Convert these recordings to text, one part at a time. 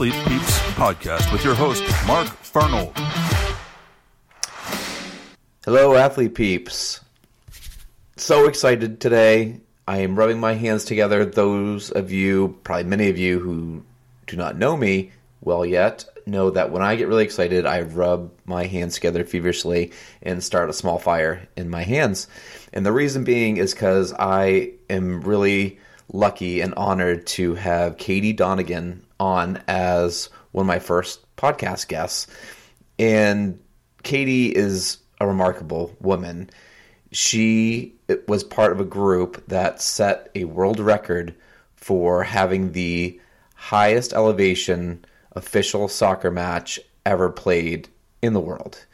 Athlete Peeps podcast with your host, Mark Farnold. Hello, Athlete Peeps. So excited today. I am rubbing my hands together. Those of you, probably many of you who do not know me well yet, know that when I get really excited, I rub my hands together feverishly and start a small fire in my hands. And the reason being is because I am really lucky and honored to have Katie Donegan on as one of my first podcast guests. And Katie is a remarkable woman. She was part of a group that set a world record for having the highest elevation official soccer match ever played in the world.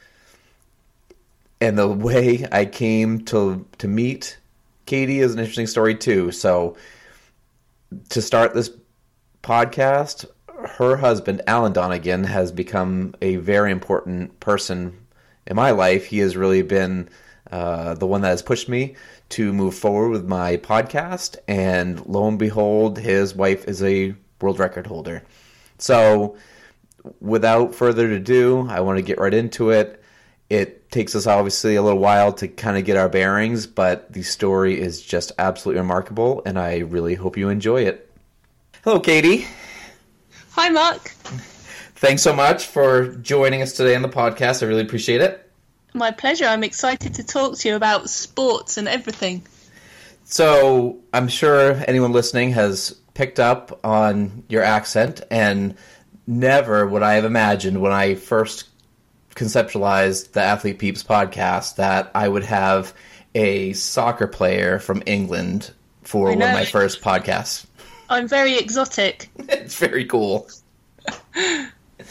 And the way I came to to meet Katie is an interesting story too. So to start this podcast, her husband, Alan Donegan, has become a very important person in my life. He has really been uh, the one that has pushed me to move forward with my podcast. And lo and behold, his wife is a world record holder. So, without further ado, I want to get right into it. It takes us obviously a little while to kind of get our bearings, but the story is just absolutely remarkable, and I really hope you enjoy it. Hello, Katie. Hi, Mark. Thanks so much for joining us today on the podcast. I really appreciate it. My pleasure. I'm excited to talk to you about sports and everything. So, I'm sure anyone listening has picked up on your accent, and never would I have imagined when I first conceptualized the Athlete Peeps podcast that I would have a soccer player from England for one of my first podcasts. I'm very exotic. it's very cool.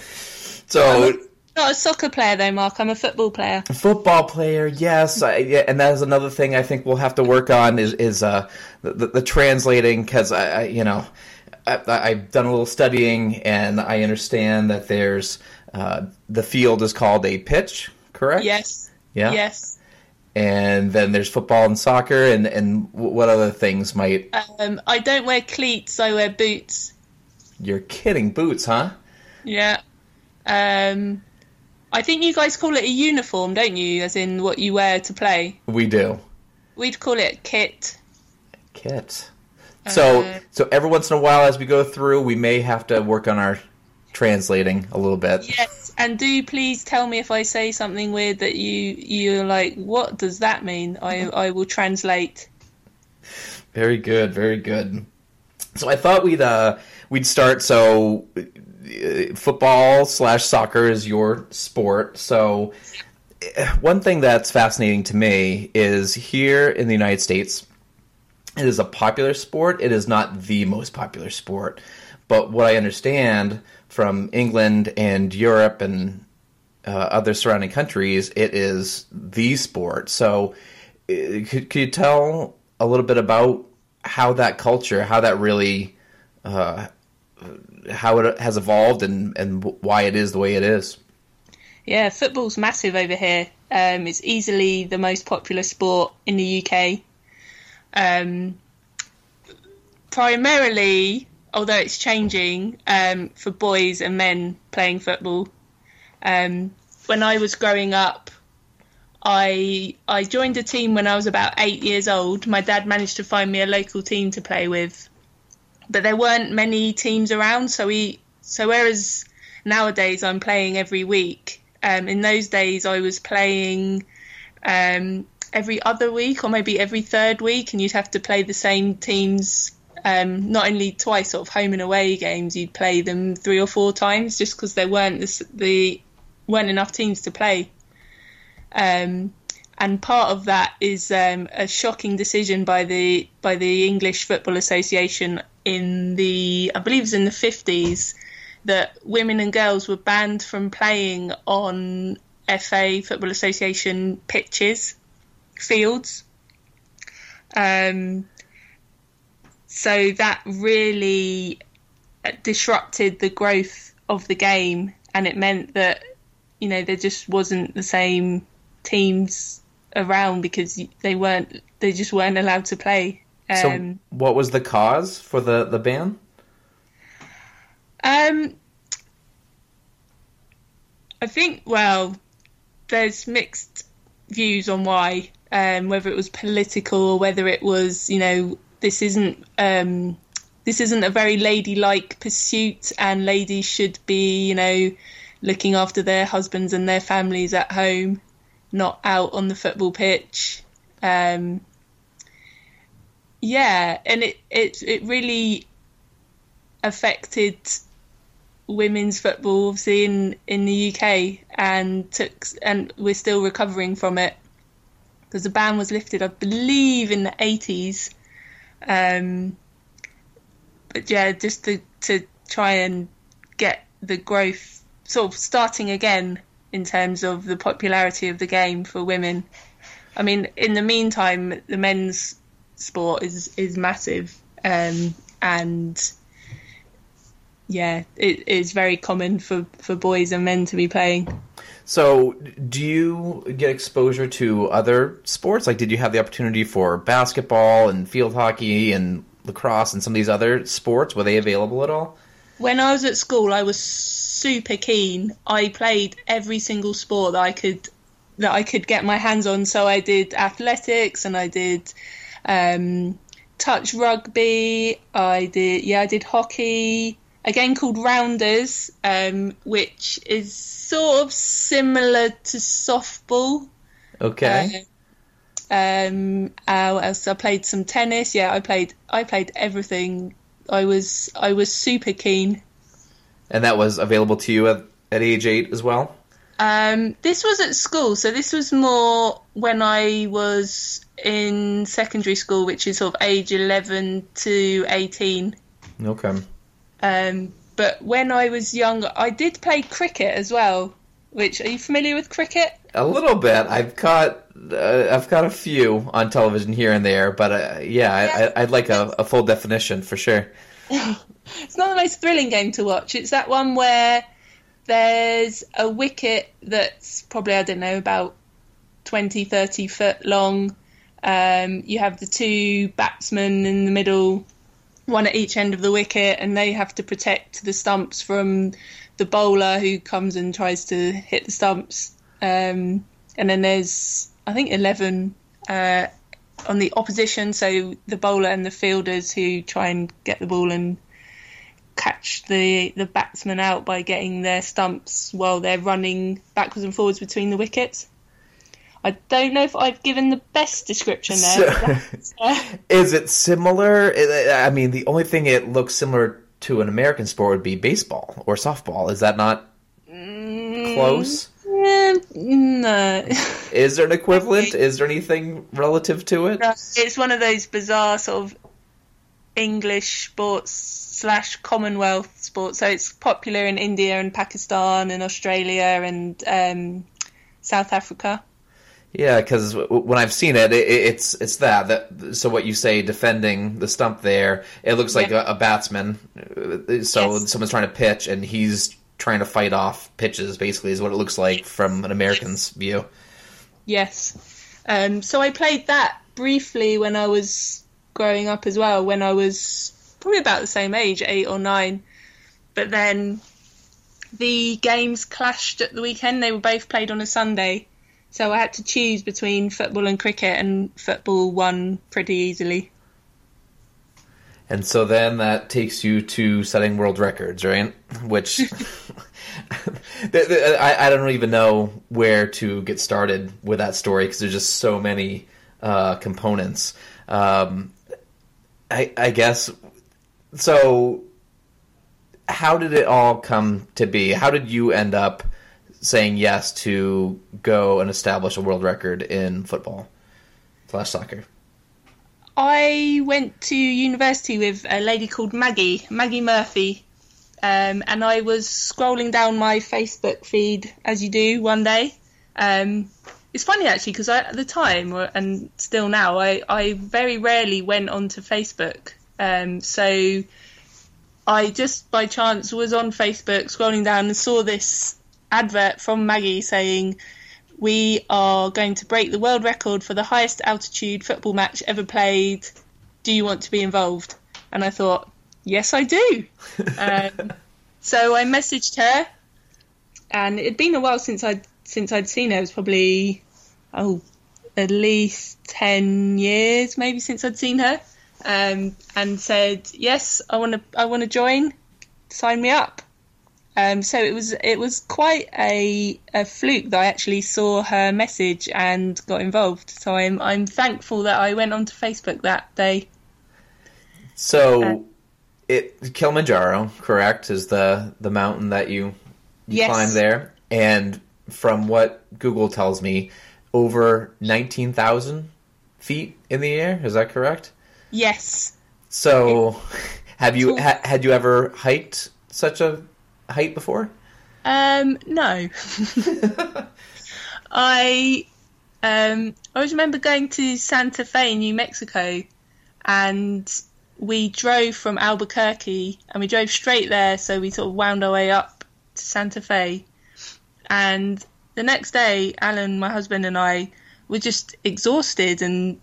so not a soccer player though, Mark. I'm a football player. A football player, yes. I, yeah, and that is another thing I think we'll have to work on is is uh, the, the translating because I, I, you know I, have done a little studying and I understand that there's uh, the field is called a pitch, correct? Yes. Yeah. Yes. And then there's football and soccer, and and what other things might? Um, I don't wear cleats. I wear boots. You're kidding, boots, huh? Yeah. Um, I think you guys call it a uniform, don't you? As in what you wear to play. We do. We'd call it kit. Kit. So, uh, so every once in a while, as we go through, we may have to work on our translating a little bit. Yes, and do please tell me if I say something weird that you you're like, what does that mean? I I will translate. Very good, very good. So I thought we'd uh we'd start. So uh, football slash soccer is your sport. So uh, one thing that's fascinating to me is here in the United States it is a popular sport. It is not the most popular sport. But what I understand from England and Europe and uh, other surrounding countries, it is the sport. So, uh, could, could you tell a little bit about how that culture, how that really, uh, how it has evolved, and and why it is the way it is? Yeah, football's massive over here. Um, it's easily the most popular sport in the UK. Um, primarily, although it's changing um, for boys and men playing football. Um, when I was growing up, I I joined a team when I was about eight years old. My dad managed to find me a local team to play with, but there weren't many teams around. So we so whereas nowadays I'm playing every week, um, in those days I was playing um, every other week or maybe every third week, and you'd have to play the same teams. Um, not only twice, sort of home and away games, you'd play them three or four times, just because there weren't the, weren't enough teams to play. Um, and part of that is um, a shocking decision by the by the English Football Association in the I believe it was in the fifties that women and girls were banned from playing on FA Football Association pitches fields. Um, so that really disrupted the growth of the game, and it meant that you know there just wasn't the same teams around because they weren't they just weren't allowed to play. Um, so, what was the cause for the the ban? Um, I think well, there's mixed views on why, um, whether it was political or whether it was, you know, this isn't um, this isn't a very ladylike pursuit, and ladies should be, you know, looking after their husbands and their families at home, not out on the football pitch. Um, yeah, and it, it it really affected women's football, obviously in in the UK, and took and we're still recovering from it because the ban was lifted, I believe, in the eighties. Um, but yeah, just to to try and get the growth sort of starting again in terms of the popularity of the game for women. I mean, in the meantime, the men's sport is is massive, um, and yeah, it is very common for for boys and men to be playing. So, do you get exposure to other sports? Like, did you have the opportunity for basketball and field hockey and lacrosse and some of these other sports? Were they available at all? When I was at school, I was super keen. I played every single sport that I could that I could get my hands on. So I did athletics and I did um, touch rugby. I did yeah, I did hockey. Again, called rounders, um, which is sort of similar to softball. Okay. Uh, um, uh, what else? I played some tennis. Yeah, I played. I played everything. I was. I was super keen. And that was available to you at, at age eight as well. Um, this was at school, so this was more when I was in secondary school, which is sort of age eleven to eighteen. Okay. Um, but when I was young, I did play cricket as well. Which are you familiar with cricket? A little bit. I've caught uh, I've got a few on television here and there, but uh, yeah, Yeah. I, I'd like a, a full definition for sure. It's not the most thrilling game to watch. It's that one where there's a wicket that's probably, I don't know, about 20, 30 foot long. Um, you have the two batsmen in the middle, one at each end of the wicket, and they have to protect the stumps from the bowler who comes and tries to hit the stumps. Um, and then there's, I think, 11 uh, on the opposition, so the bowler and the fielders who try and get the ball and catch the the batsman out by getting their stumps while they're running backwards and forwards between the wickets. I don't know if I've given the best description there. So- Is it similar? I mean, the only thing it looks similar to an American sport would be baseball or softball. Is that not close? Eh, no. Is there an equivalent? Is there anything relative to it? it's one of those bizarre sort of English sports slash Commonwealth sports. So it's popular in India and Pakistan and Australia and um, South Africa. Yeah, because when I've seen it, it, it's it's that that. So what you say, defending the stump there, it looks like a, a batsman. So Yes. someone's trying to pitch, and he's trying to fight off pitches. Basically, is what it looks like from an American's view. Yes. Um, so I played that briefly when I was growing up as well, when I was probably about the same age, eight or nine. But then the games clashed at the weekend. They were both played on a Sunday. So I had to choose between football and cricket, and football won pretty easily. And so then that takes you to setting world records, right? Which the- the- I, I don't even know where to get started with that story because there's just so many uh, components. Um, I, I guess so. How did it all come to be? How did you end up saying yes to go and establish a world record in football slash soccer? I went to university with a lady called Maggie, Maggie Murphy, um, and I was scrolling down my Facebook feed as you do one day. Um, it's funny actually because at the time and still now, I, I very rarely went onto Facebook. Um, so I just by chance was on Facebook scrolling down and saw this advert from Maggie saying we are going to break the world record for the highest altitude football match ever played. Do you want to be involved? And I thought, yes, I do. um, so I messaged her, and it'd been a while since I'd since I'd seen her. It was probably oh, at least ten years maybe since I'd seen her, um, and said yes, I want to I want to join, sign me up. Um, so it was it was quite a, a fluke that I actually saw her message and got involved. So I'm I'm thankful that I went onto Facebook that day. So, Uh, it Kilimanjaro, correct, is the the mountain that you you Yes. climb there, and from what Google tells me, over nineteen thousand feet in the air. Is that correct? Yes, So, have you ha, had you ever hiked such a height before? Um, no. I um I always remember going to Santa Fe, New Mexico, and we drove from Albuquerque and we drove straight there, so we sort of wound our way up to Santa Fe. And the next day, Alan, my husband, and I were just exhausted and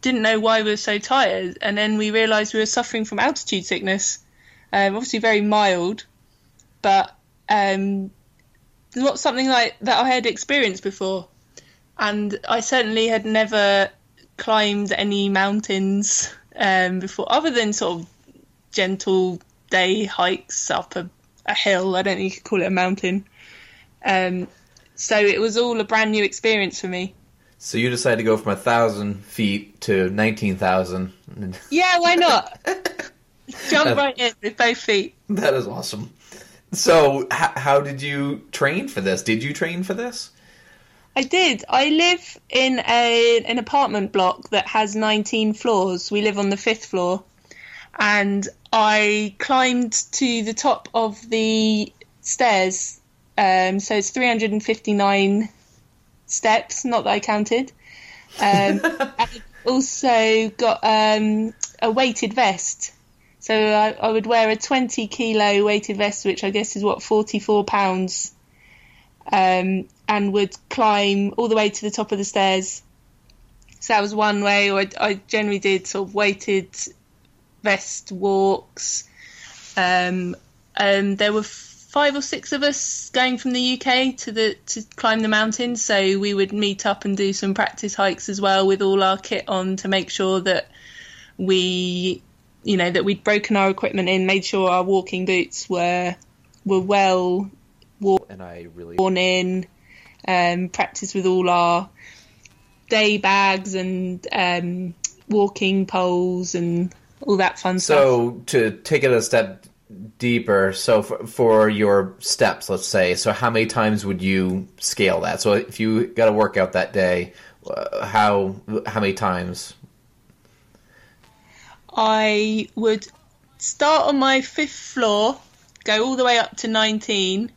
didn't know why we were so tired. And then we realised we were suffering from altitude sickness. Um, obviously, very mild, but um, not something like that I had experienced before. And I certainly had never climbed any mountains um, before, other than sort of gentle day hikes up a, a hill. I don't think you could call it a mountain. Um, so it was all a brand new experience for me. So you decided to go from a thousand feet to nineteen thousand. Yeah, why not? Jump right in with both feet. That is awesome. So, h- how did you train for this? Did you train for this? I did. I live in a an apartment block that has 19 floors. We live on the fifth floor, and I climbed to the top of the stairs. Um, so it's 359 steps. Not that I counted. Um, I also got um, a weighted vest. So I, I would wear a 20 kilo weighted vest, which I guess is what 44 pounds um, and would climb all the way to the top of the stairs. So that was one way. Or I, I generally did sort of weighted vest walks. Um, and there were five or six of us going from the UK to the to climb the mountain. So we would meet up and do some practice hikes as well with all our kit on to make sure that we, you know, that we'd broken our equipment in, made sure our walking boots were were well And I really worn in, um, practice with all our day bags and um, walking poles and all that fun stuff. So to take it a step deeper, so for, for your steps, let's say, so how many times would you scale that? So if you got a workout that day, uh, how how many times? I would start on my fifth floor, go all the way up to 19,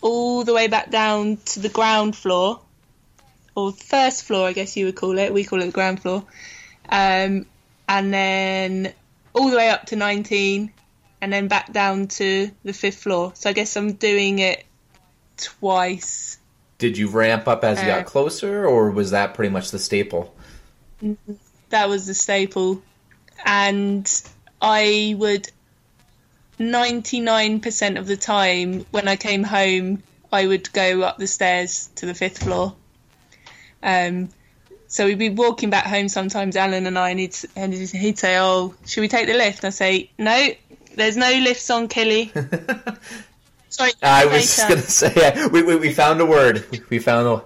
all the way back down to the ground floor, or first floor, I guess you would call it. We call it the ground floor. Um, and then all the way up to 19, and then back down to the fifth floor. So I guess I'm doing it twice. Did you ramp up as you Uh, got closer, or was that pretty much the staple? that was the staple and i would 99% of the time when i came home i would go up the stairs to the fifth floor um, so we'd be walking back home sometimes alan and i and he'd, and he'd say oh should we take the lift I'd say no there's no lifts on killy sorry I was just gonna say yeah, we, we we found a word. We found a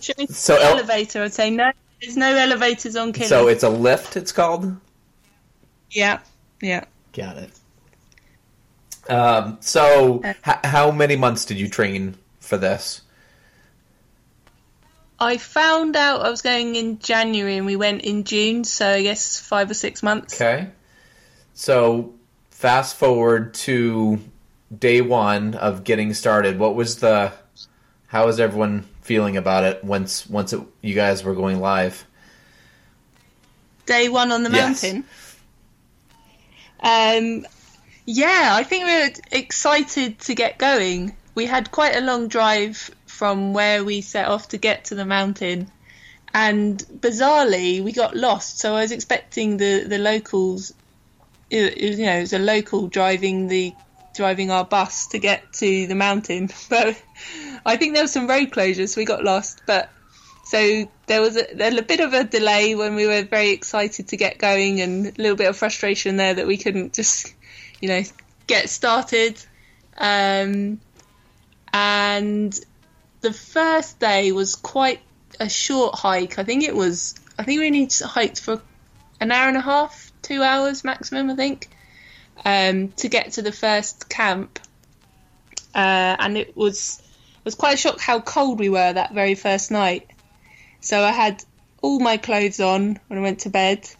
Should we So elevator i'd say no there's no elevators on killy so it's a lift. It's called. Yeah yeah Got it. Um, so, Uh, h- how many months did you train for this? I found out I was going in January and we went in June, so I guess five or six months. Okay. So, fast forward to day one of getting started. What was the? How was everyone feeling about it once once it, you guys were going live? Day one on the Yes. mountain. Um, yeah, I think we were excited to get going. We had quite a long drive from where we set off to get to the mountain, and bizarrely we got lost. So I was expecting the the locals. You know, it was a local driving the driving our bus to get to the mountain. But I think there was some road closures, so we got lost. But so there was a, a bit of a delay when we were very excited to get going, and a little bit of frustration there that we couldn't just, you know, get started. Um, and the first day was quite a short hike. I think it was. I think we only hiked for an hour and a half, two hours maximum. I think um, to get to the first camp, uh, and it was it was quite a shock how cold we were that very first night. So I had all my clothes on when I went to bed,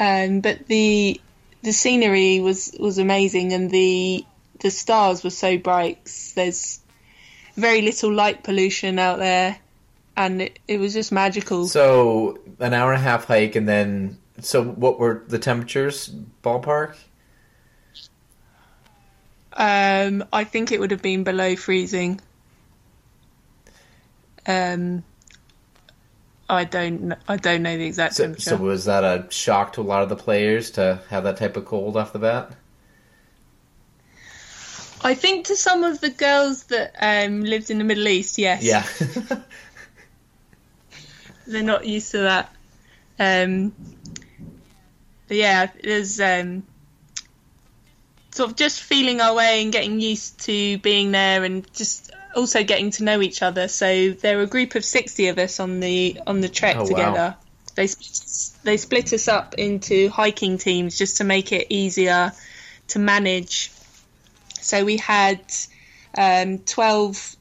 um, but the the scenery was was amazing, and the the stars were so bright. There's very little light pollution out there, and it, it was just magical. So an hour and a half hike, and then so what were the temperatures ballpark? Um, I think it would have been below freezing. Um, I don't, I don't know the exact So, temperature. so was that a shock to a lot of the players to have that type of cold off the bat? I think to some of the girls that um, lived in the Middle East, yes, Yeah. they're not used to that. Um, but yeah, there's um, sort of just feeling our way and getting used to being there, and just also getting to know each other. So there were a group of sixty of us on the on the trek Oh, wow. together. They split us, they split us up into hiking teams just to make it easier to manage. So we had um, 12,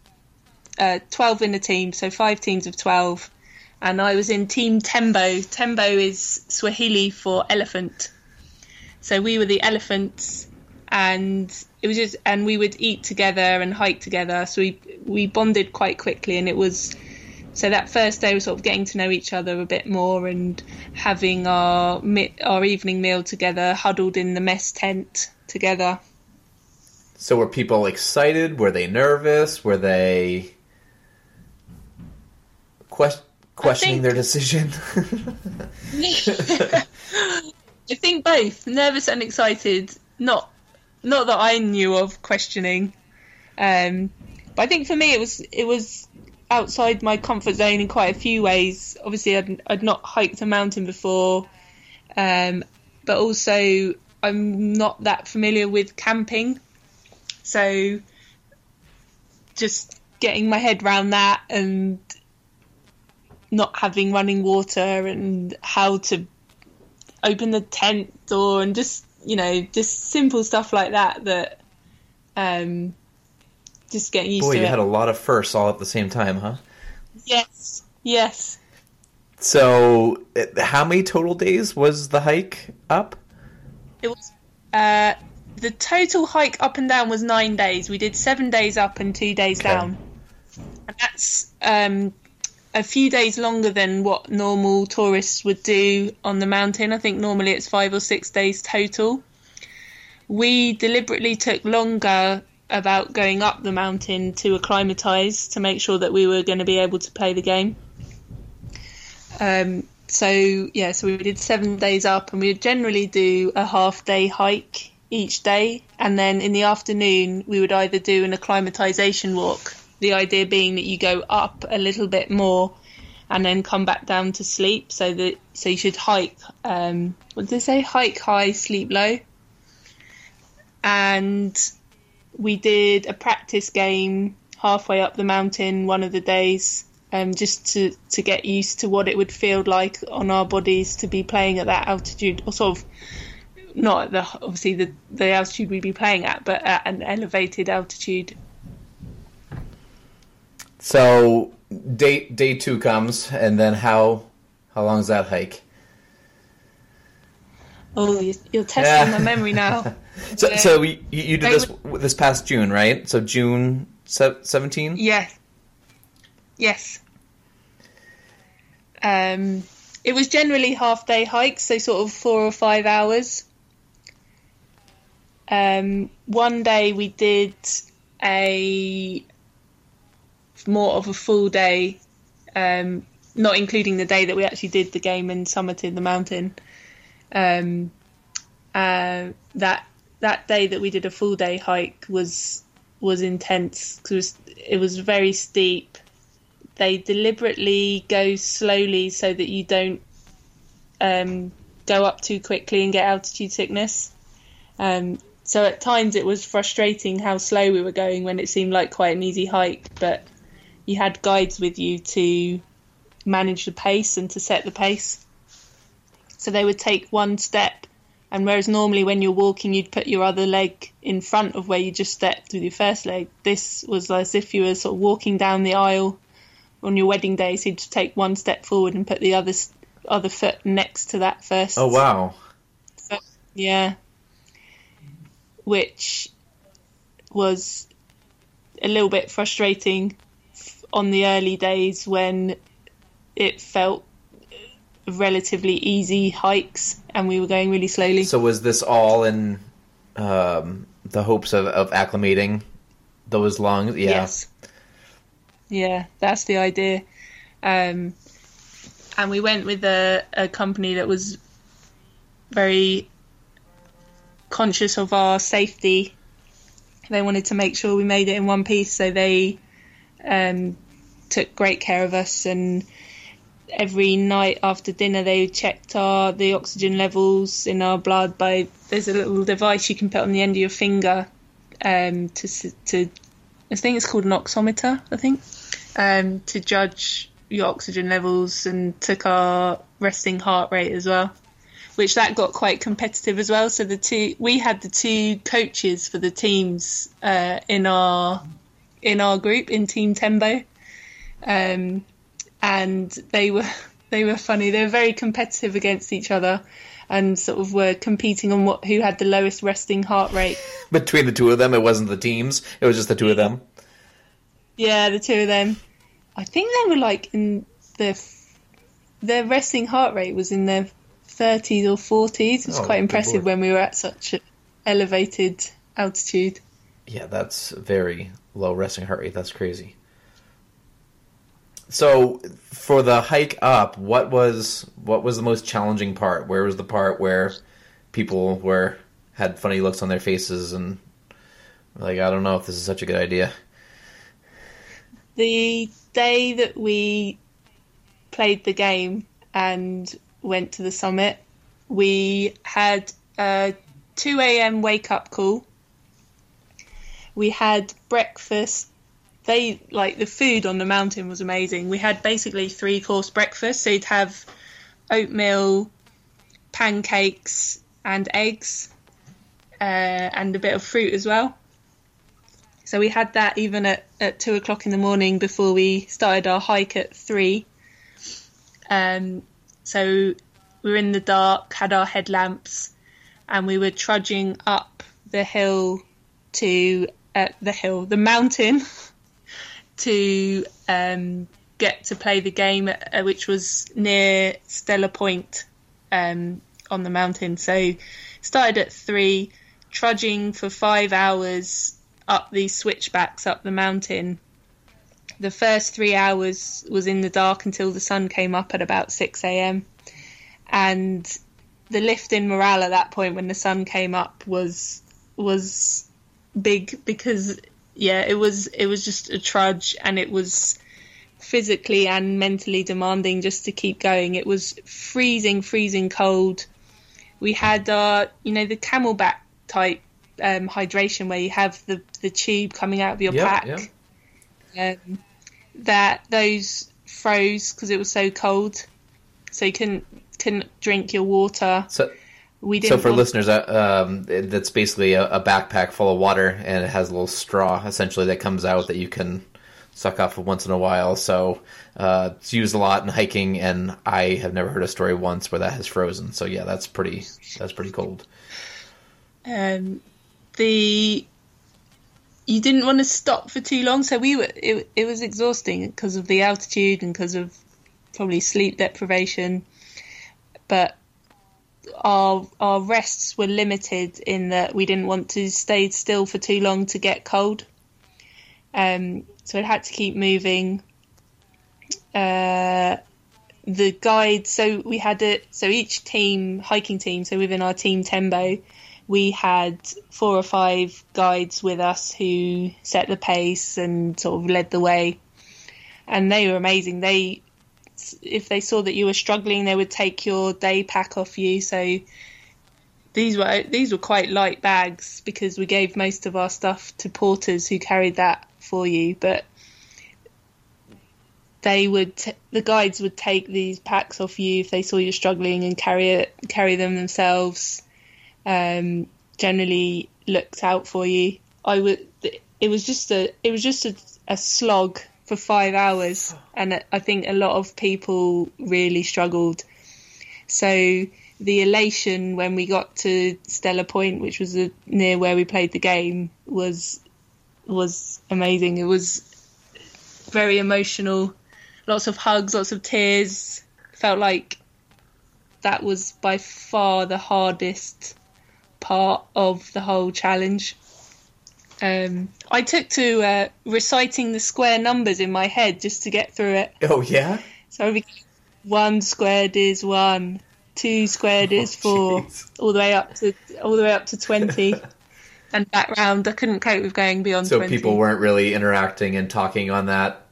uh, 12 in a team, so five teams of 12 and I was in Team Tembo. Tembo is Swahili for elephant. So we were the elephants, and it was just, and we would eat together and hike together. So we we bonded quite quickly, and it was. So that first day was sort of getting to know each other a bit more and having our our evening meal together, huddled in the mess tent together. so were people excited? Were they nervous? Were they quest- questioning think- their decision? I think both nervous and excited. Not not that I knew of questioning, um, but I think for me it was it was outside my comfort zone in quite a few ways. Obviously, I'd, I'd not hiked a mountain before, um, but also I'm not that familiar with camping, so just getting my head around that and not having running water and how to open the tent door and just you know just simple stuff like that that um just getting used Boy, to you it had a lot of firsts all at the same time, huh? yes yes So, how many total days was the hike up? it was uh the total hike up and down was nine days we did seven days up and two days Okay. down and that's um a few days longer than what normal tourists would do on the mountain. I think normally it's five or six days total. We deliberately took longer about going up the mountain to acclimatise to make sure that we were going to be able to play the game. Um, so yeah, so we did seven days up, and we would generally do a half day hike each day, and then in the afternoon we would either do an acclimatisation walk. The idea being that you go up a little bit more, and then come back down to sleep. So that so you should hike. Um, what did they say? Hike high, sleep low. And we did a practice game halfway up the mountain one of the days um, just to, to get used to what it would feel like on our bodies to be playing at that altitude or sort of not the obviously the, the altitude we'd be playing at but at an elevated altitude So, day day two comes, and then how how long is that hike? oh you're, testing Yeah. my memory now So, Yeah. so you, you did this this past June, right? So June seventeen. Yes. Yes. Um, it was generally half day hikes, so sort of four or five hours. Um, one day we did a more of a full day, um, not including the day that we actually did the game and summited the mountain. Um, uh, that that day that we did a full day hike was was intense because it was, very steep. They deliberately go slowly so that you don't um, go up too quickly and get altitude sickness. Um, so at times it was frustrating how slow we were going when it seemed like quite an easy hike, but you had guides with you to manage the pace and to set the pace. So they would take one step and whereas normally when you're walking, you'd put your other leg in front of where you just stepped with your first leg, this was as if you were sort of walking down the aisle on your wedding day. So you'd take one step forward and put the other other foot next to that first. Oh wow! Foot. Yeah, which was a little bit frustrating on the early days when it felt relatively easy hikes and we were going really slowly. So was this all in um, the hopes of, of acclimating those lungs? Yeah. Yes. Yeah, that's the idea. Um, and we went with a, a company that was very conscious of our safety. They wanted to make sure we made it in one piece, so they um, took great care of us and every night after dinner they checked our the oxygen levels in our blood by there's a little device you can put on the end of your finger um, to to I think it's called an oximeter I think um, to judge your oxygen levels and took our resting heart rate as well which that got quite competitive as well. So the two we had the two coaches for the teams uh, in our in our group in team tembo um, and they were they were funny. They were very competitive against each other, and sort of were competing on what who had the lowest resting heart rate. Between the two of them, it wasn't the teams; it was just the two of them. Yeah, the two of them. I think they were like in their their resting heart rate was in their thirties or forties. It's oh, quite impressive when we were at such elevated altitude. Yeah, that's very low resting heart rate. That's crazy. So for the hike up, what was what was the most challenging part? Where was the part where people were had funny looks on their faces and like I don't know if this is such a good idea. The day that we played the game and went to the summit, we had a 2 a.m. wake up call. We had breakfast they like the food on the mountain was amazing. We had basically three course breakfast. So you'd have oatmeal, pancakes, and eggs, uh, and a bit of fruit as well. So we had that even at, at two o'clock in the morning before we started our hike at three. Um, so we were in the dark, had our headlamps, and we were trudging up the hill to uh, the hill, the mountain to um, get to play the game, uh, which was near Stella Point um, on the mountain. So started at three, trudging for five hours up these switchbacks up the mountain. The first three hours was in the dark until the sun came up at about 6 a.m. And the lift in morale at that point when the sun came up was was big because yeah, it was it was just a trudge, and it was physically and mentally demanding just to keep going. It was freezing, freezing cold. We had uh, you know, the CamelBak type um, hydration where you have the the tube coming out of your yep, pack. Yep. Um, that those froze because it was so cold, so you couldn't couldn't drink your water. So we did. So for listeners, uh, um, that's basically a, a, backpack full of water, and it has a little straw essentially that comes out that you can suck off of once in a while. So uh, it's used a lot in hiking, and I have never heard a story once where that has frozen. So yeah, that's pretty. That's pretty cold. Um, the you didn't want to stop for too long, so we were. It, it was exhausting because of the altitude and because of probably sleep deprivation, but our our rests were limited in that we didn't want to stay still for too long to get cold. Um, so it had to keep moving. Uh, the guide, so we had it. So each team, hiking team, so within our team Tembo, we had four or five guides with us who set the pace and sort of led the way, and they were amazing. They, if they saw that you were struggling, they would take your day pack off you. So these were these were quite light bags because we gave most of our stuff to porters who carried that for you, but they would t- the guides would take these packs off you if they saw you struggling and carry it carry them themselves um, generally looked out for you i would it was just a it was just a, a slog for five hours and i think a lot of people really struggled so the elation when we got to stella point which was near where we played the game was was amazing it was very emotional lots of hugs, lots of tears. Felt like that was by far the hardest part of the whole challenge. Um, I took to uh, reciting the square numbers in my head just to get through it. Oh yeah. So we, one squared is one, two squared is four, jeez. all the way up to all the way up to twenty, and back round. I couldn't cope with going beyond. So 20. people weren't really interacting and talking on that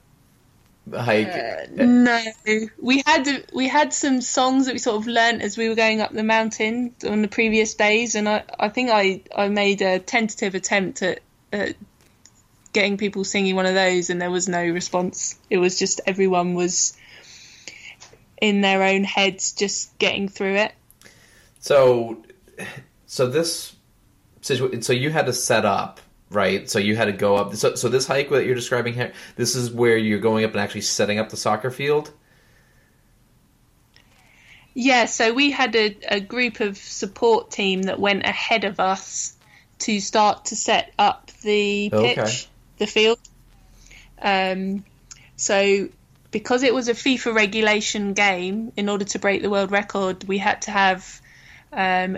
hike. No, we had we had some songs that we sort of learnt as we were going up the mountain on the previous days, and I, I think I, I made a tentative attempt at, at getting people singing one of those, and there was no response. It was just everyone was in their own heads, just getting through it. So, so this, situation. so you had to set up, right? So you had to go up. So, so this hike that you're describing here, this is where you're going up and actually setting up the soccer field. Yeah, so we had a, a group of support team that went ahead of us to start to set up the pitch, Okay. the field. Um, so because it was a FIFA regulation game, in order to break the world record, we had to have um,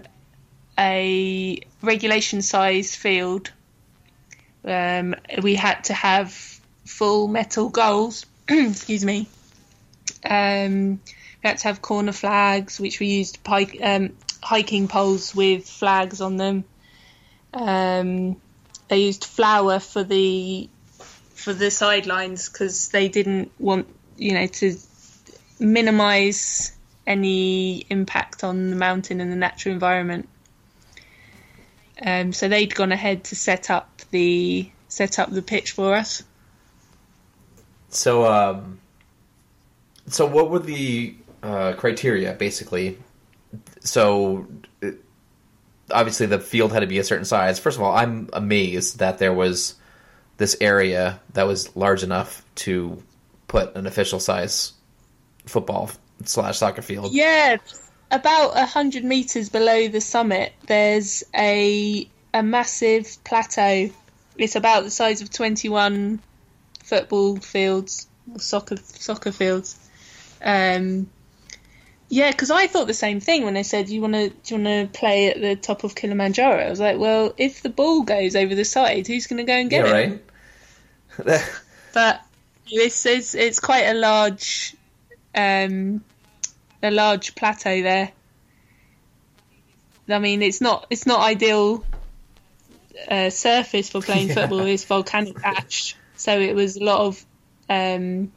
a regulation size field. Um, we had to have full metal goals. excuse me. Um, we had to have corner flags, which we used pike, um, hiking poles with flags on them. Um, they used flour for the for the sidelines because they didn't want you know to minimise any impact on the mountain and the natural environment. Um, so they'd gone ahead to set up the set up the pitch for us. So, um, so what were the uh, criteria basically? So, obviously, the field had to be a certain size. First of all, I'm amazed that there was this area that was large enough to put an official size football slash soccer field. Yeah, about a hundred meters below the summit, there's a a massive plateau. It's about the size of twenty-one football fields, soccer soccer fields. Um, yeah, because I thought the same thing when they said you want to do you want to play at the top of Kilimanjaro. I was like, well, if the ball goes over the side, who's going to go and get Yeah, it? right. but this is it's quite a large um a large plateau there i mean it's not it's not ideal uh, surface for playing Yeah. football it's volcanic ash so it was a lot of um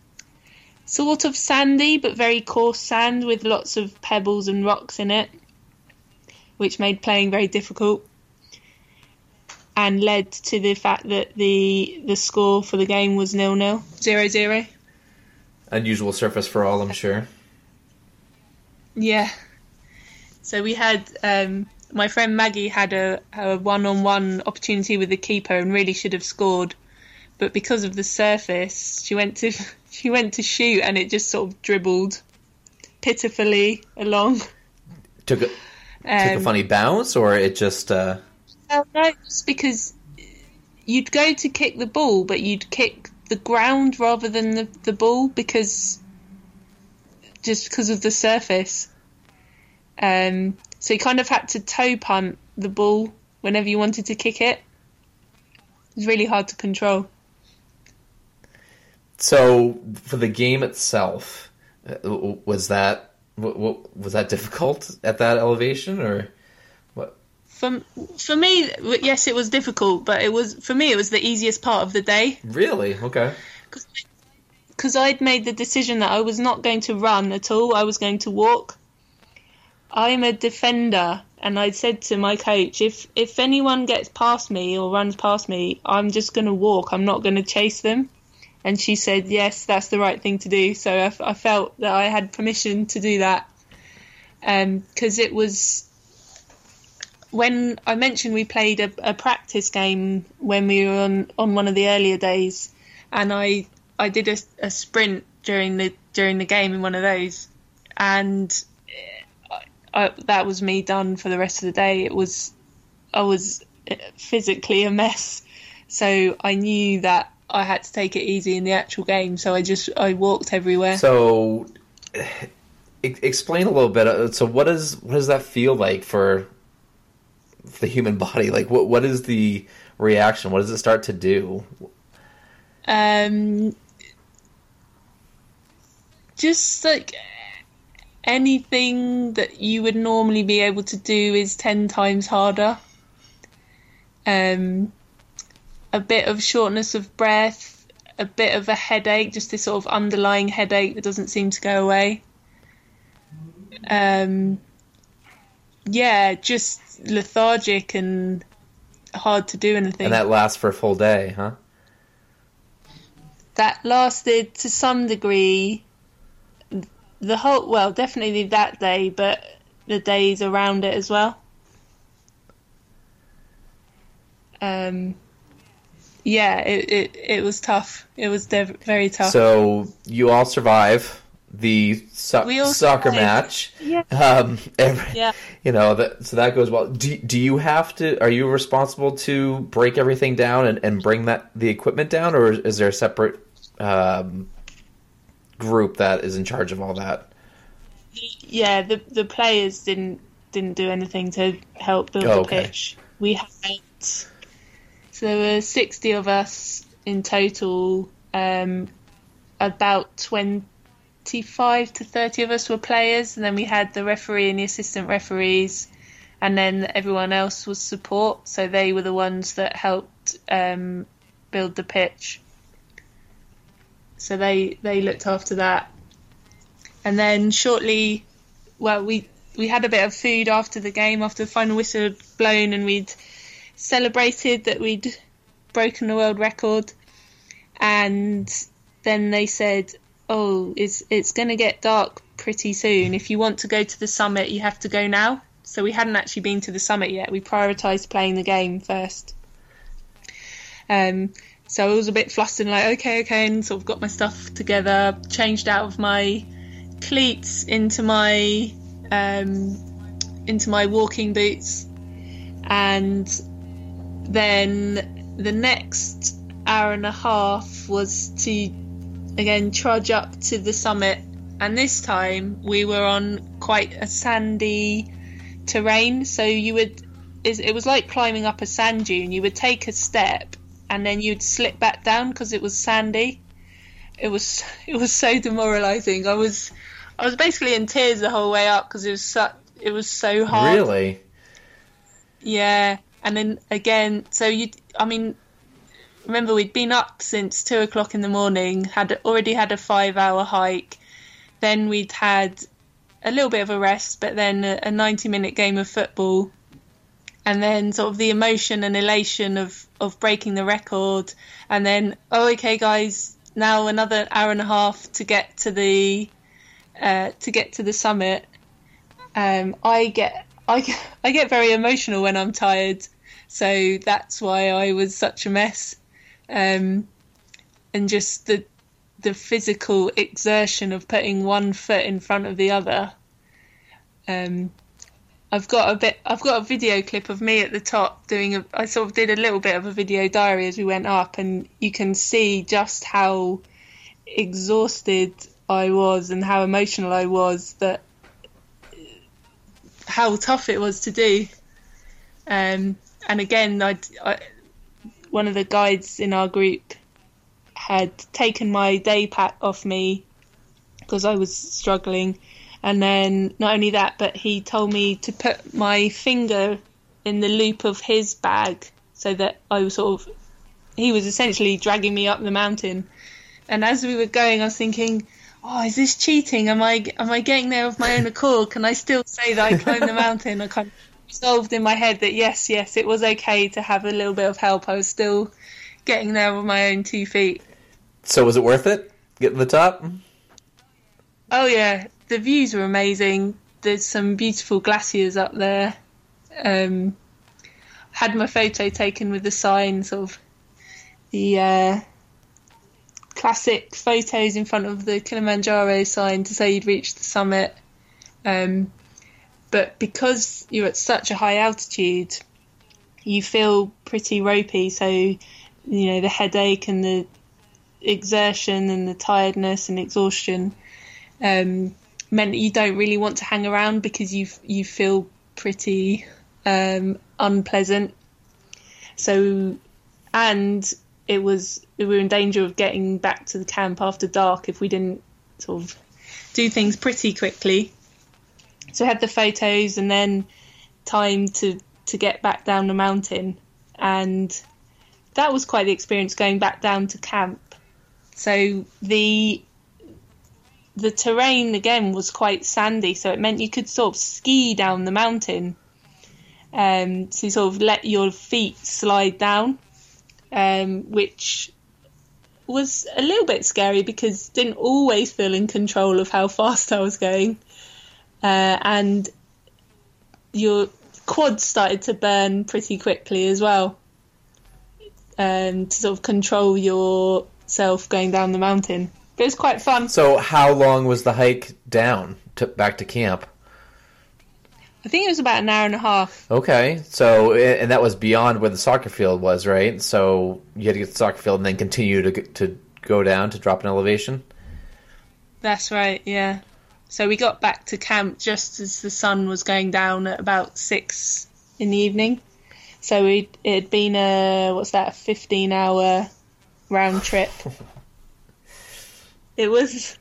sort of sandy but very coarse sand with lots of pebbles and rocks in it which made playing very difficult and led to the fact that the the score for the game was nil nil zero zero. Unusual surface for all, I'm sure. Yeah. So we had um, my friend Maggie had a, a one on one opportunity with the keeper and really should have scored, but because of the surface, she went to she went to shoot and it just sort of dribbled pitifully along. Took a, took a Um, funny bounce, or it just. Uh, Well, no, just because you'd go to kick the ball, but you'd kick the ground rather than the, the ball because just because of the surface. Um, so you kind of had to toe punt the ball whenever you wanted to kick it. It was really hard to control. So for the game itself, uh, was that was that difficult at that elevation or what? For for me, yes, it was difficult, but it was for me it was the easiest part of the day Really? Okay. because I'd made the decision that I was not going to run at all. I was going to walk. I'm a defender, and I said to my coach, if if anyone gets past me or runs past me, I'm just going to walk. I'm not going to chase them. And she said, yes, that's the right thing to do. So I, I felt that I had permission to do that um, because it was when I mentioned we played a, a practice game when we were on, on one of the earlier days, and I I did a, a sprint during the during the game in one of those, and eh, I, I, that was me done for the rest of the day. It was I was eh, physically a mess, so I knew that I had to take it easy in the actual game. So I just I walked everywhere. So, explain a little bit. uh, So, what does what does that feel like for the human body? Like, what what is the reaction? What does it start to do? Um, just like anything that you would normally be able to do is 10 times harder. Um, a bit of shortness of breath, a bit of a headache, just this sort of underlying headache that doesn't seem to go away. Um, yeah, just lethargic and hard to do anything. And that lasts for a full day, huh? that lasted to some degree the whole well definitely that day but the days around it as well um yeah it it, it was tough it was dev- very tough So you all survive the so- We all soccer survive. match. Yeah. Um, every, Yeah. You know that. So that goes well. Do do you have to? Are you responsible to break everything down and, and bring that the equipment down, or is there a separate um, group that is in charge of all that? yeah the the players didn't didn't do anything to help build Oh, the okay. pitch we had so there were 60 of us in total um about 25 to 30 of us were players and then we had the referee and the assistant referees and then everyone else was support so they were the ones that helped um build the pitch. So they they looked after that. And then shortly, well, we we had a bit of food after the game, after the final whistle had blown, and we'd celebrated that we'd broken the world record. And then they said, "Oh, it's it's going to get dark pretty soon. If you want to go to the summit, you have to go now." So we hadn't actually been to the summit yet. We prioritised playing the game first. Um, so I was a bit flustered, like, okay, okay, and sort of got my stuff together, changed out of my cleats into my um, into my walking boots, and then the next hour and a half was to again trudge up to the summit, and this time we were on quite a sandy terrain, so you would is- it was like climbing up a sand dune. You would take a step and then you'd slip back down because it was sandy. It was it was so demoralizing. I was I was basically in tears the whole way up because it was so it was so hard. Really? Yeah, and then again, so you, I mean, remember we'd been up since two o'clock in the morning, had already had a five-hour hike, then we'd had a little bit of a rest, but then a, a ninety-minute game of football, and then sort of the emotion and elation of of breaking the record, and then oh, okay, guys, now another hour and a half to get to the uh, to get to the summit. Um, I get I I get very emotional when I'm tired, so that's why I was such a mess. Um, and just the the physical exertion of putting one foot in front of the other. Um, I've got a bit. I've got a video clip of me at the top doing a. I sort of did a little bit of a video diary as we went up, and you can see just how exhausted I was and how emotional I was. That how tough it was to do. Um, and again, I'd, I, one of the guides in our group had taken my day pack off me because I was struggling. And then not only that, but he told me to put my finger in the loop of his bag so that I was sort of he was essentially dragging me up the mountain. And as we were going, I was thinking, "Oh, is this cheating? Am I am I getting there of my own accord? Can I still say that I climbed the mountain?" I kind of resolved in my head that yes, yes, it was okay to have a little bit of help. I was still getting there with my own two feet. So was it worth it? Getting to the top? Oh yeah, the views were amazing. There's some beautiful glaciers up there. Um, had my photo taken with the sign, sort of the uh, classic photos in front of the Kilimanjaro sign to say you'd reached the summit. Um, but because you're at such a high altitude, you feel pretty ropey. So, you know, the headache and the exertion and the tiredness and exhaustion um, meant that you don't really want to hang around because you you feel pretty um, unpleasant. So, and it was we were in danger of getting back to the camp after dark if we didn't sort of do things pretty quickly. So I had the photos and then time to to get back down the mountain, and that was quite the experience going back down to camp. So the the terrain again was quite sandy, so it meant you could sort of ski down the mountain um, to sort of let your feet slide down, um, which was a little bit scary because didn't always feel in control of how fast I was going, uh, and your quads started to burn pretty quickly as well. Um, to sort of control yourself going down the mountain. But it was quite fun. So how long was the hike down to back to camp? I think it was about an hour and a half. Okay, so and that was beyond where the soccer field was, right? So you had to get to the soccer field and then continue to to go down to drop an elevation. That's right, yeah. So we got back to camp just as the sun was going down at about six in the evening. So we it had been a what's that, a fifteen hour round trip. it was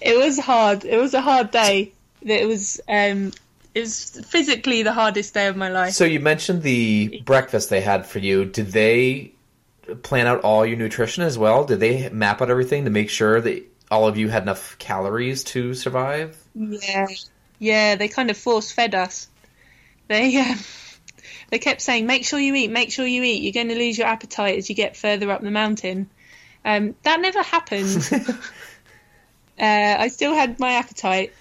it was hard. It was a hard day. It was um it was physically the hardest day of my life. So you mentioned the breakfast they had for you. Did they plan out all your nutrition as well? Did they map out everything to make sure that all of you had enough calories to survive? Yeah, yeah. They kind of force fed us. They um, they kept saying, "Make sure you eat. Make sure you eat. You're going to lose your appetite as you get further up the mountain." Um, that never happened. uh, I still had my appetite.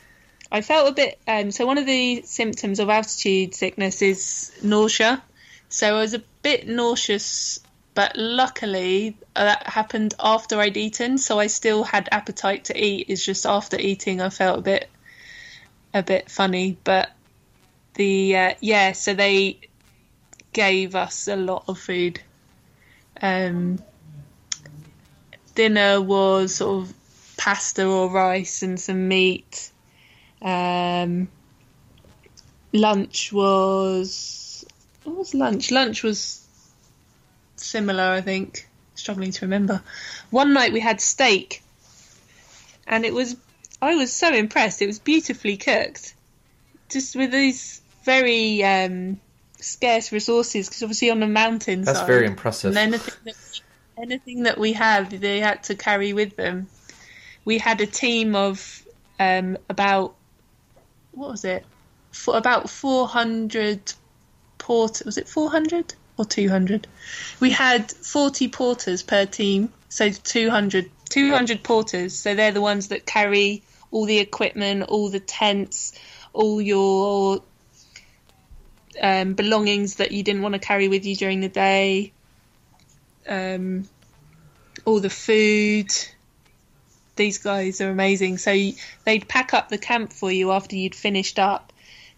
I felt a bit. Um, so one of the symptoms of altitude sickness is nausea. So I was a bit nauseous, but luckily uh, that happened after I'd eaten. So I still had appetite to eat. It's just after eating I felt a bit, a bit funny. But the uh, yeah, so they gave us a lot of food. Um, dinner was sort of pasta or rice and some meat. Um, lunch was what was lunch? Lunch was similar, I think. Struggling to remember. One night we had steak, and it was I was so impressed. It was beautifully cooked, just with these very um, scarce resources. Because obviously on the mountain, That's very impressive. And anything that, anything that we had, they had to carry with them. We had a team of um, about what was it? For about 400 port was it 400 or 200? We had 40 porters per team, so 200 200 porters. So they're the ones that carry all the equipment, all the tents, all your um, belongings that you didn't want to carry with you during the day, um, all the food, these guys are amazing. So they'd pack up the camp for you after you'd finished up.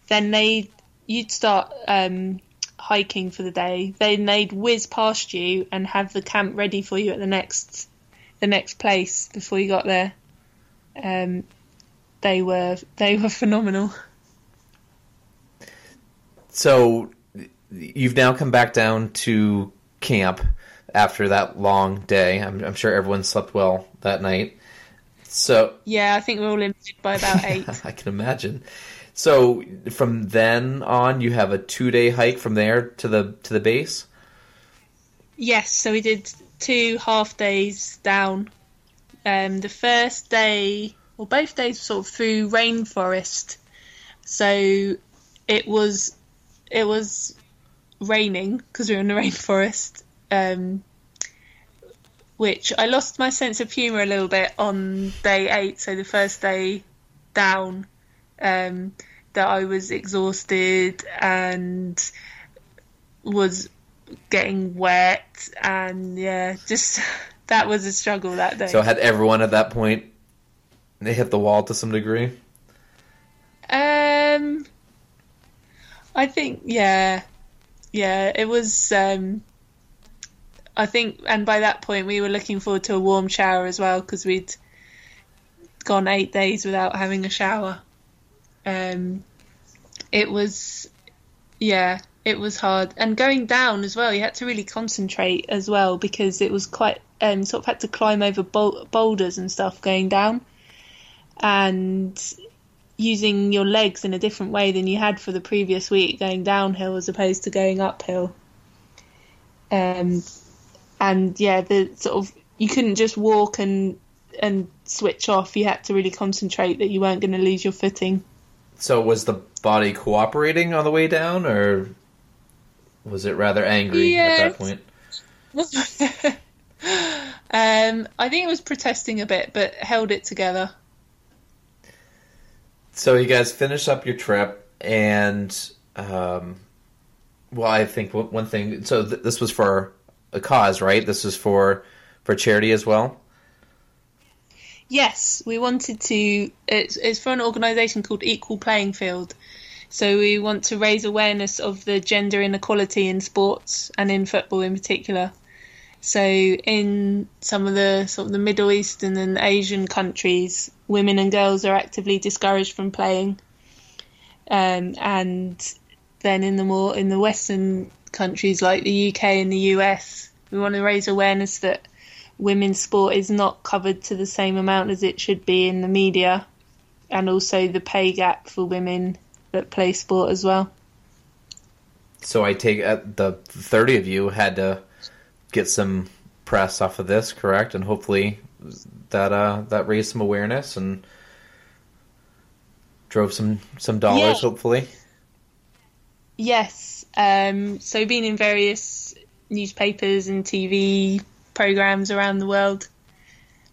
Then they you'd start um, hiking for the day. Then they'd whiz past you and have the camp ready for you at the next the next place before you got there. Um, they were they were phenomenal. So you've now come back down to camp after that long day. I'm, I'm sure everyone slept well that night. So yeah, I think we're all in by about eight. I can imagine. So from then on, you have a two day hike from there to the to the base. Yes, so we did two half days down. Um, the first day, or both days, were sort of through rainforest. So it was it was raining because we were in the rainforest. Um, which I lost my sense of humour a little bit on day eight. So the first day down, um, that I was exhausted and was getting wet, and yeah, just that was a struggle that day. So had everyone at that point they hit the wall to some degree. Um, I think yeah, yeah, it was. Um, I think, and by that point we were looking forward to a warm shower as well because we'd gone eight days without having a shower. Um, it was, yeah, it was hard, and going down as well. You had to really concentrate as well because it was quite um, sort of had to climb over bou- boulders and stuff going down, and using your legs in a different way than you had for the previous week, going downhill as opposed to going uphill. Um, and yeah, the sort of you couldn't just walk and and switch off. You had to really concentrate that you weren't going to lose your footing. So was the body cooperating on the way down, or was it rather angry at that point? um, I think it was protesting a bit, but held it together. So you guys finish up your trip, and um, well, I think one one thing. So th- this was for a cause, right? This is for for charity as well. Yes, we wanted to. It's, it's for an organisation called Equal Playing Field. So we want to raise awareness of the gender inequality in sports and in football in particular. So in some of the sort of the Middle Eastern and Asian countries, women and girls are actively discouraged from playing. Um, and then in the more in the Western countries like the UK and the US, we want to raise awareness that women's sport is not covered to the same amount as it should be in the media, and also the pay gap for women that play sport as well. So I take uh, the thirty of you had to get some press off of this, correct? And hopefully that uh, that raised some awareness and drove some some dollars. Yeah. Hopefully, Yes. Um, so been in various newspapers and TV programs around the world.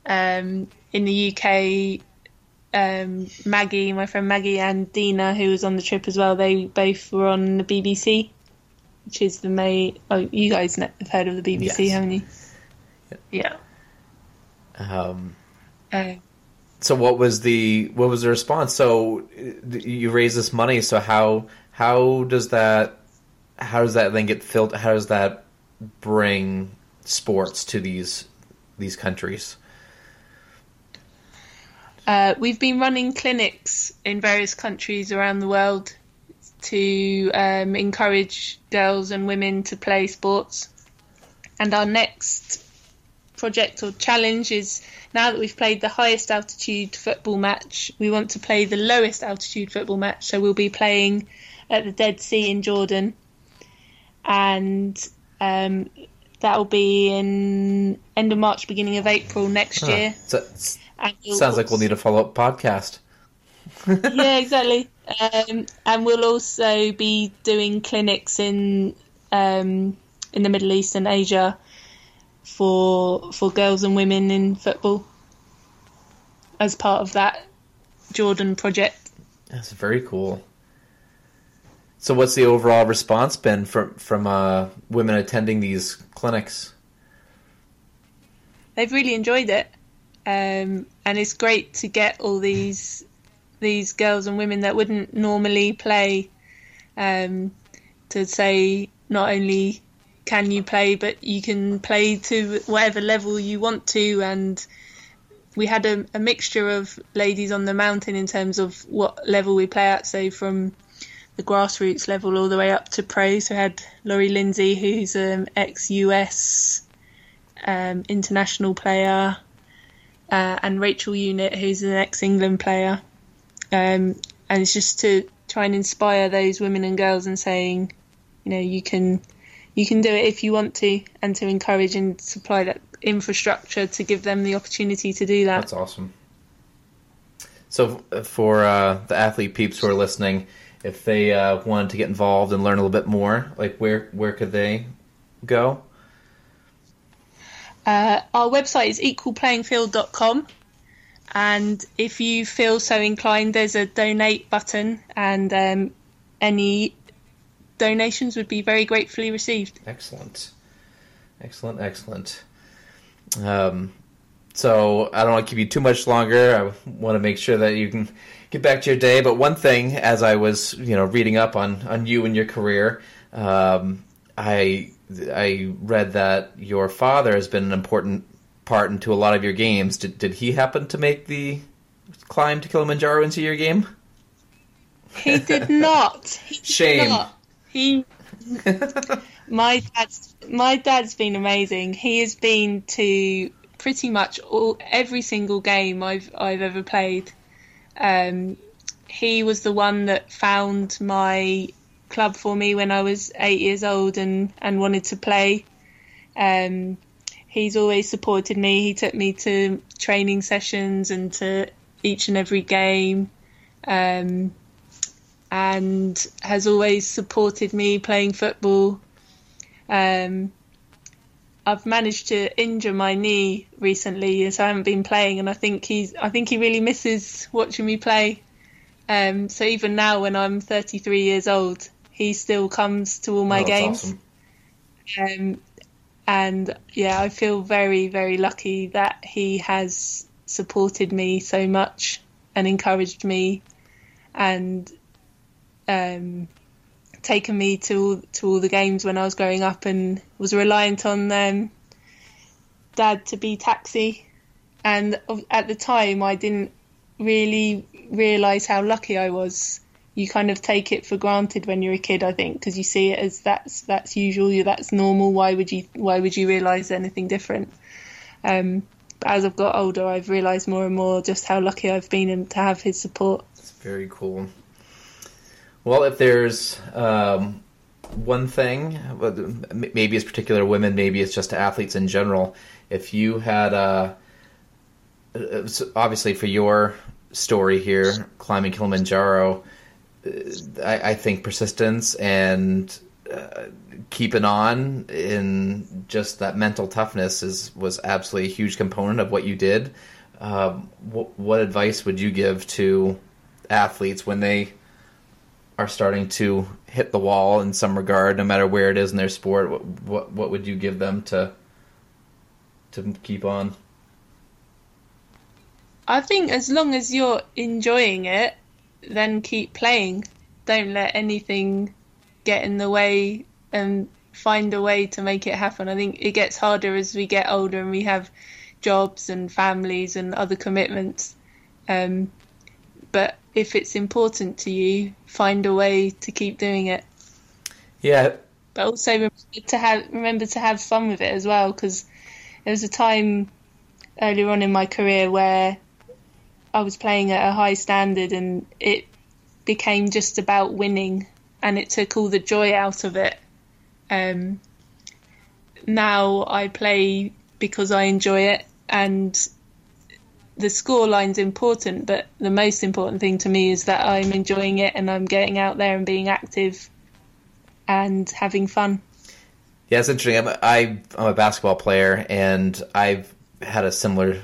Um, in the UK, um, Maggie, my friend Maggie, and Dina, who was on the trip as well, they both were on the BBC, which is the main. Oh, you guys have heard of the BBC, Yes. haven't you? Yeah. um, Uh, so what was the what was the response? So uh, you raise this money. So how how does that how does that then get filled? How does that bring sports to these these countries? Uh, we've been running clinics in various countries around the world to um, encourage girls and women to play sports. And our next project or challenge is now that we've played the highest altitude football match, we want to play the lowest altitude football match. So we'll be playing at the Dead Sea in Jordan. And um, that'll be in end of March, beginning of April next year. So, sounds like we'll need a follow up podcast. yeah, exactly. Um, and we'll also be doing clinics in um, in the Middle East and Asia for for girls and women in football as part of that Jordan project. That's very cool. So, what's the overall response been from from uh, women attending these clinics? They've really enjoyed it, um, and it's great to get all these these girls and women that wouldn't normally play um, to say not only can you play, but you can play to whatever level you want to. And we had a, a mixture of ladies on the mountain in terms of what level we play at. So from the grassroots level all the way up to pro. So we had Lori Lindsey, who's an ex-US um, international player, uh, and Rachel Unitt, who's an ex-England player. Um, and it's just to try and inspire those women and girls and saying, you know, you can you can do it if you want to, and to encourage and supply that infrastructure to give them the opportunity to do that. That's awesome. So, for uh, the athlete peeps who are listening, if they uh, wanted to get involved and learn a little bit more, like where where could they go? Uh, our website is equalplayingfield.com. And if you feel so inclined, there's a donate button, and um, any donations would be very gratefully received. Excellent. Excellent, excellent. Um, so I don't want to keep you too much longer. I want to make sure that you can get back to your day. But one thing, as I was, you know, reading up on on you and your career, um, I I read that your father has been an important part into a lot of your games. Did did he happen to make the climb to Kilimanjaro into your game? He did not. He did Shame. not. He my dad's my dad's been amazing. He has been to pretty much all every single game I've I've ever played. Um, he was the one that found my club for me when I was eight years old and and wanted to play. Um, he's always supported me. He took me to training sessions and to each and every game. Um, and has always supported me playing football. Um, I've managed to injure my knee recently, so I haven't been playing, and I think he's. I think he really misses watching me play. Um, so even now, when I'm 33 years old, he still comes to all my Oh, games. awesome. Um, and yeah, I feel very, very lucky that he has supported me so much and encouraged me and um, taken me to all, to all the games when I was growing up and was reliant on um, dad to be taxi. And at the time, I didn't really realise how lucky I was. You kind of take it for granted when you're a kid, I think, because you see it as that's that's usual, that's normal. Why would you Why would you realise anything different? Um, but as I've got older, I've realised more and more just how lucky I've been and to have his support. It's very cool. Well, if there's um, one thing, maybe it's particular women, maybe it's just athletes in general. If you had, uh, uh, obviously for your story here, climbing Kilimanjaro, uh, I, I think persistence and uh, keeping on in just that mental toughness is was absolutely a huge component of what you did. Um, what, what advice would you give to athletes when they are starting to hit the wall in some regard, no matter where it is in their sport? What what, what would you give them to to keep on? I think as long as you're enjoying it, then keep playing. Don't let anything get in the way and find a way to make it happen. I think it gets harder as we get older and we have jobs and families and other commitments. Um, but if it's important to you, find a way to keep doing it. Yeah, But also remember to have remember to have fun with it as well, because there was a time earlier on in my career where I was playing at a high standard and it became just about winning and it took all the joy out of it. Um, now I play because I enjoy it and the score line's important, but the most important thing to me is that I'm enjoying it and I'm getting out there and being active and having fun. Yeah, it's interesting. I'm a, I, I'm a basketball player, and I've had a similar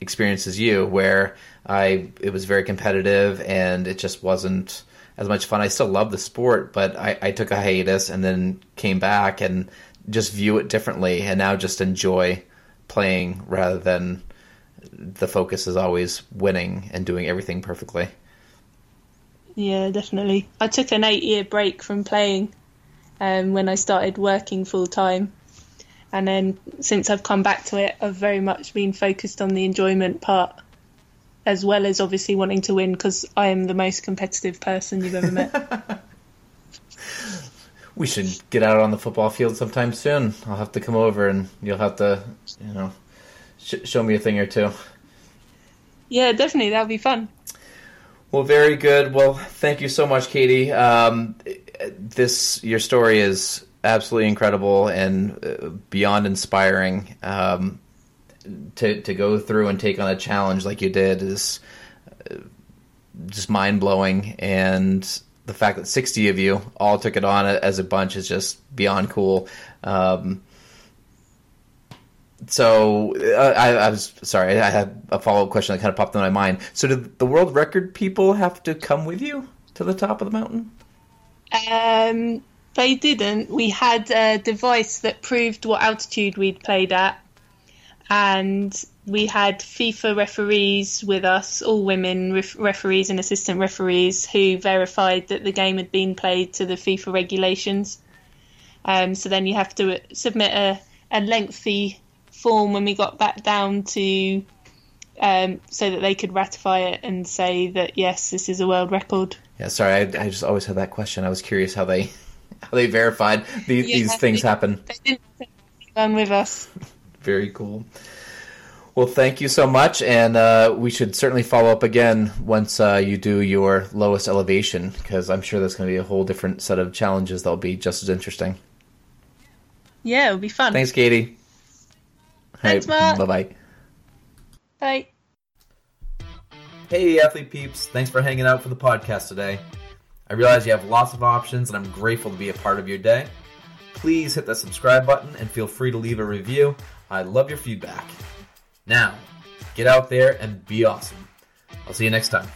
experience as you, where I it was very competitive, and it just wasn't as much fun. I still love the sport, but I, I took a hiatus and then came back and just view it differently, and now just enjoy playing rather than the focus is always winning and doing everything perfectly. Yeah, definitely. I took an eight year break from playing um, when I started working full time. And then since I've come back to it, I've very much been focused on the enjoyment part, as well as obviously wanting to win because I am the most competitive person you've ever met. We should get out on the football field sometime soon. I'll have to come over, and you'll have to, you know, sh- show me a thing or two. yeah, definitely. That would be fun. Well, very good. Well, thank you so much, Katie. Um, this your story is absolutely incredible and uh, beyond inspiring. Um, to to go through and take on a challenge like you did is uh, just mind blowing, and the fact that sixty of you all took it on as a bunch is just beyond cool. Um, so uh, I, I, was sorry. I had a follow up question that kind of popped in my mind. So did the world record people have to come with you to the top of the mountain? Um, they didn't. We had a device that proved what altitude we'd played at, and we had FIFA referees with us, all women ref- referees and assistant referees, who verified that the game had been played to the FIFA regulations. Um, so then you have to submit a, a lengthy form when we got back down to um, so that they could ratify it and say that yes, this is a world record. Yeah, sorry, I, I just always had that question. I was curious how they how they verified these, yeah, these things they, happen. They didn't with us. Very cool. Well, thank you so much, and uh, we should certainly follow up again once uh, you do your lowest elevation, because I'm sure there's going to be a whole different set of challenges that'll be just as interesting. Yeah, it'll be fun. Thanks, Katie. Thanks, Mark. Bye-bye. Bye. Hey, athlete peeps. Thanks for hanging out for the podcast today. I realize you have lots of options, and I'm grateful to be a part of your day. Please hit that subscribe button and feel free to leave a review. I love your feedback. Now, get out there and be awesome. I'll see you next time.